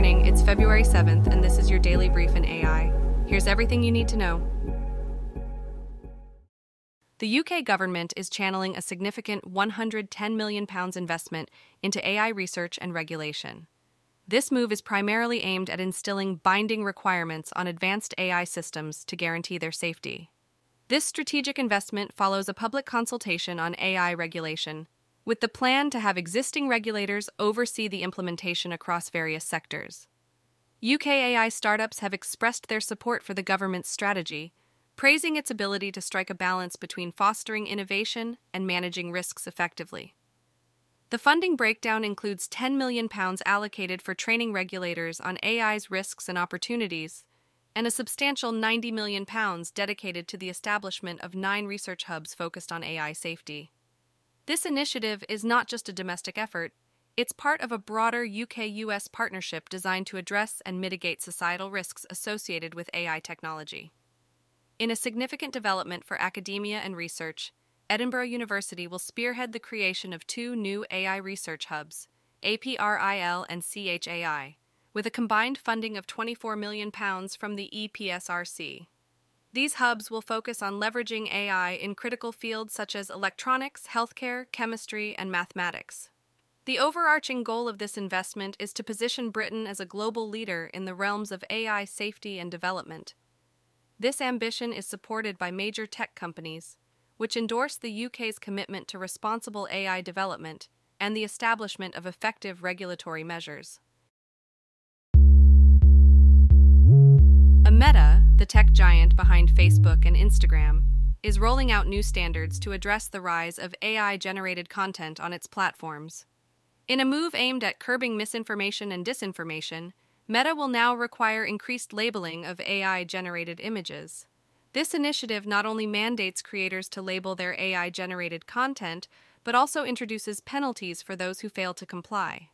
morning, it's February 7th, and this is your daily brief in AI. Here's everything you need to know. The UK government is channeling a significant £110 million investment into AI research and regulation. This move is primarily aimed at instilling binding requirements on advanced AI systems to guarantee their safety. This strategic investment follows a public consultation on AI regulation, with the plan to have existing regulators oversee the implementation across various sectors. UK AI startups have expressed their support for the government's strategy praising its ability to strike a balance between fostering innovation and managing risks effectively. The funding breakdown includes £10 million allocated for training regulators on AI's risks and opportunities, and a substantial £90 million dedicated to the establishment of nine research hubs focused on AI safety. This initiative is not just a domestic effort, it's part of a broader UK US partnership designed to address and mitigate societal risks associated with AI technology. In a significant development for academia and research, Edinburgh University will spearhead the creation of two new AI research hubs, APRIL and CHAI, with a combined funding of £24 million from the EPSRC. These hubs will focus on leveraging AI in critical fields such as electronics, healthcare, chemistry, and mathematics. The overarching goal of this investment is to position Britain as a global leader in the realms of AI safety and development, this ambition is supported by major tech companies, which endorse the UK's commitment to responsible AI development and the establishment of effective regulatory measures. A Meta, the tech giant behind Facebook and Instagram, is rolling out new standards to address the rise of AI generated content on its platforms. In a move aimed at curbing misinformation and disinformation, Meta will now require increased labeling of AI generated images. This initiative not only mandates creators to label their AI generated content, but also introduces penalties for those who fail to comply.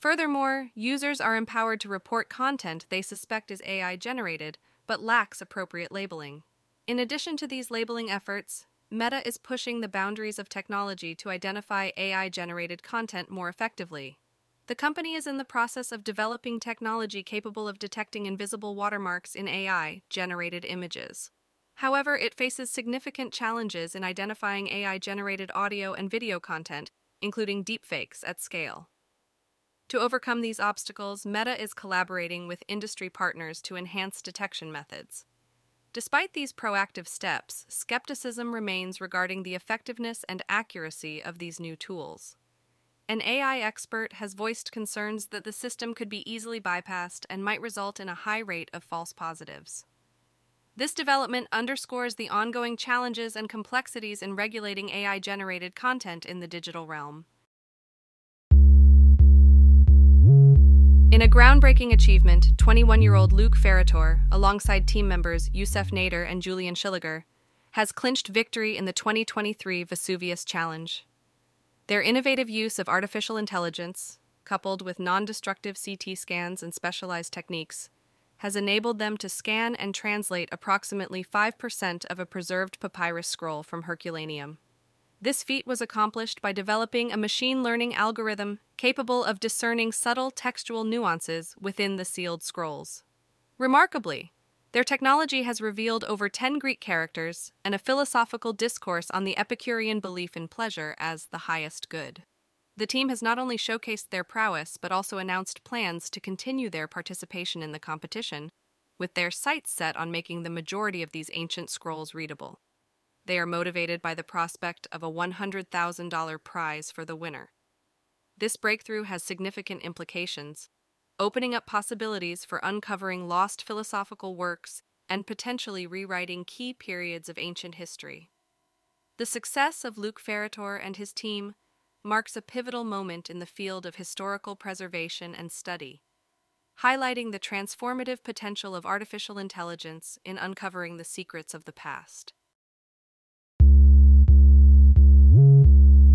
Furthermore, users are empowered to report content they suspect is AI generated, but lacks appropriate labeling. In addition to these labeling efforts, Meta is pushing the boundaries of technology to identify AI generated content more effectively. The company is in the process of developing technology capable of detecting invisible watermarks in AI generated images. However, it faces significant challenges in identifying AI generated audio and video content, including deepfakes, at scale. To overcome these obstacles, Meta is collaborating with industry partners to enhance detection methods. Despite these proactive steps, skepticism remains regarding the effectiveness and accuracy of these new tools. An AI expert has voiced concerns that the system could be easily bypassed and might result in a high rate of false positives. This development underscores the ongoing challenges and complexities in regulating AI generated content in the digital realm. In a groundbreaking achievement, 21 year old Luke Farritor, alongside team members Youssef Nader and Julian Schilliger, has clinched victory in the 2023 Vesuvius Challenge. Their innovative use of artificial intelligence, coupled with non destructive CT scans and specialized techniques, has enabled them to scan and translate approximately 5% of a preserved papyrus scroll from Herculaneum. This feat was accomplished by developing a machine learning algorithm capable of discerning subtle textual nuances within the sealed scrolls. Remarkably, their technology has revealed over 10 Greek characters and a philosophical discourse on the Epicurean belief in pleasure as the highest good. The team has not only showcased their prowess, but also announced plans to continue their participation in the competition, with their sights set on making the majority of these ancient scrolls readable. They are motivated by the prospect of a $100,000 prize for the winner. This breakthrough has significant implications, opening up possibilities for uncovering lost philosophical works and potentially rewriting key periods of ancient history. The success of Luke Farritor and his team marks a pivotal moment in the field of historical preservation and study, highlighting the transformative potential of artificial intelligence in uncovering the secrets of the past.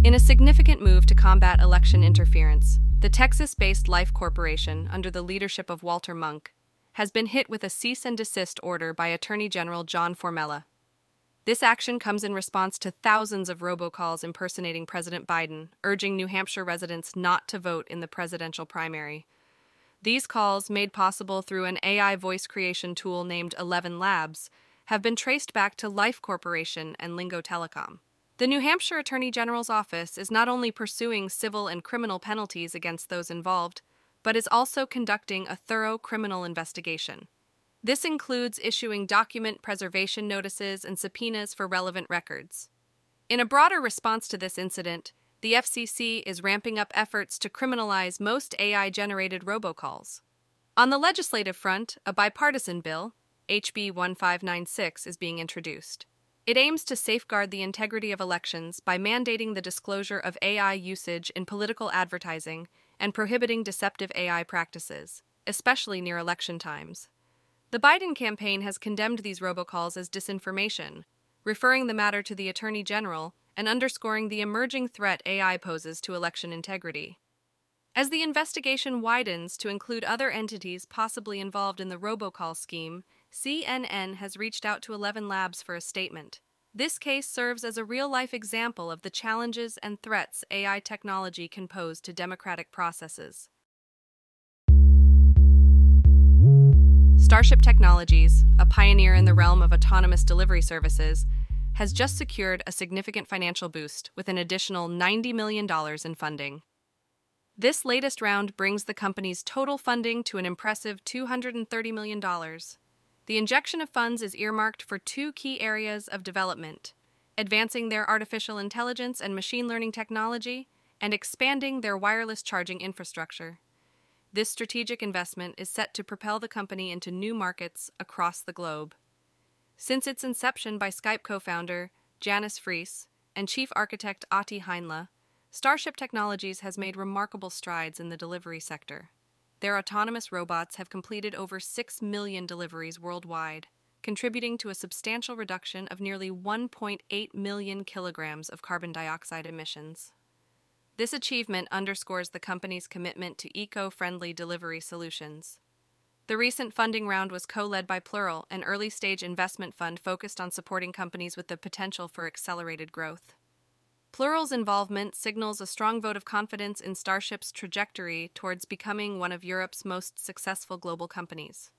In a significant move to combat election interference, the Texas based Life Corporation, under the leadership of Walter Monk, has been hit with a cease and desist order by Attorney General John Formella. This action comes in response to thousands of robocalls impersonating President Biden, urging New Hampshire residents not to vote in the presidential primary. These calls, made possible through an AI voice creation tool named Eleven Labs, have been traced back to Life Corporation and Lingo Telecom. The New Hampshire Attorney General's office is not only pursuing civil and criminal penalties against those involved, but is also conducting a thorough criminal investigation. This includes issuing document preservation notices and subpoenas for relevant records. In a broader response to this incident, the FCC is ramping up efforts to criminalize most AI generated robocalls. On the legislative front, a bipartisan bill, HB 1596, is being introduced. It aims to safeguard the integrity of elections by mandating the disclosure of AI usage in political advertising and prohibiting deceptive AI practices, especially near election times. The Biden campaign has condemned these robocalls as disinformation, referring the matter to the Attorney General and underscoring the emerging threat AI poses to election integrity. As the investigation widens to include other entities possibly involved in the robocall scheme, CNN has reached out to Eleven Labs for a statement. This case serves as a real life example of the challenges and threats AI technology can pose to democratic processes. Starship Technologies, a pioneer in the realm of autonomous delivery services, has just secured a significant financial boost with an additional $90 million in funding. This latest round brings the company's total funding to an impressive $230 million. The injection of funds is earmarked for two key areas of development advancing their artificial intelligence and machine learning technology, and expanding their wireless charging infrastructure. This strategic investment is set to propel the company into new markets across the globe. Since its inception by Skype co founder Janus Friis and chief architect Ahti Heinla, Starship Technologies has made remarkable strides in the delivery sector. Their autonomous robots have completed over 6 million deliveries worldwide, contributing to a substantial reduction of nearly 1.8 million kilograms of carbon dioxide emissions. This achievement underscores the company's commitment to eco friendly delivery solutions. The recent funding round was co led by Plural, an early stage investment fund focused on supporting companies with the potential for accelerated growth. Plural's involvement signals a strong vote of confidence in Starship's trajectory towards becoming one of Europe's most successful global companies.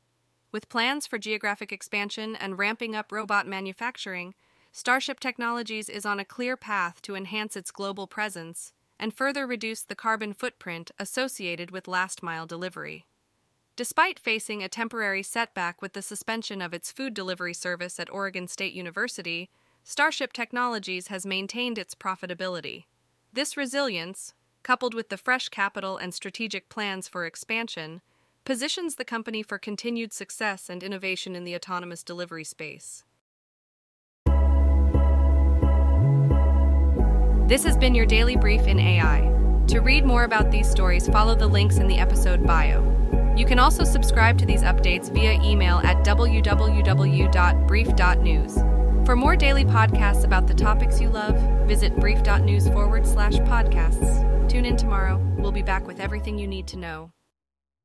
With plans for geographic expansion and ramping up robot manufacturing, Starship Technologies is on a clear path to enhance its global presence and further reduce the carbon footprint associated with last mile delivery. Despite facing a temporary setback with the suspension of its food delivery service at Oregon State University, Starship Technologies has maintained its profitability. This resilience, coupled with the fresh capital and strategic plans for expansion, positions the company for continued success and innovation in the autonomous delivery space. This has been your daily brief in AI. To read more about these stories, follow the links in the episode bio. You can also subscribe to these updates via email at www.brief.news. For more daily podcasts about the topics you love, visit brief.news forward slash podcasts. Tune in tomorrow. We'll be back with everything you need to know.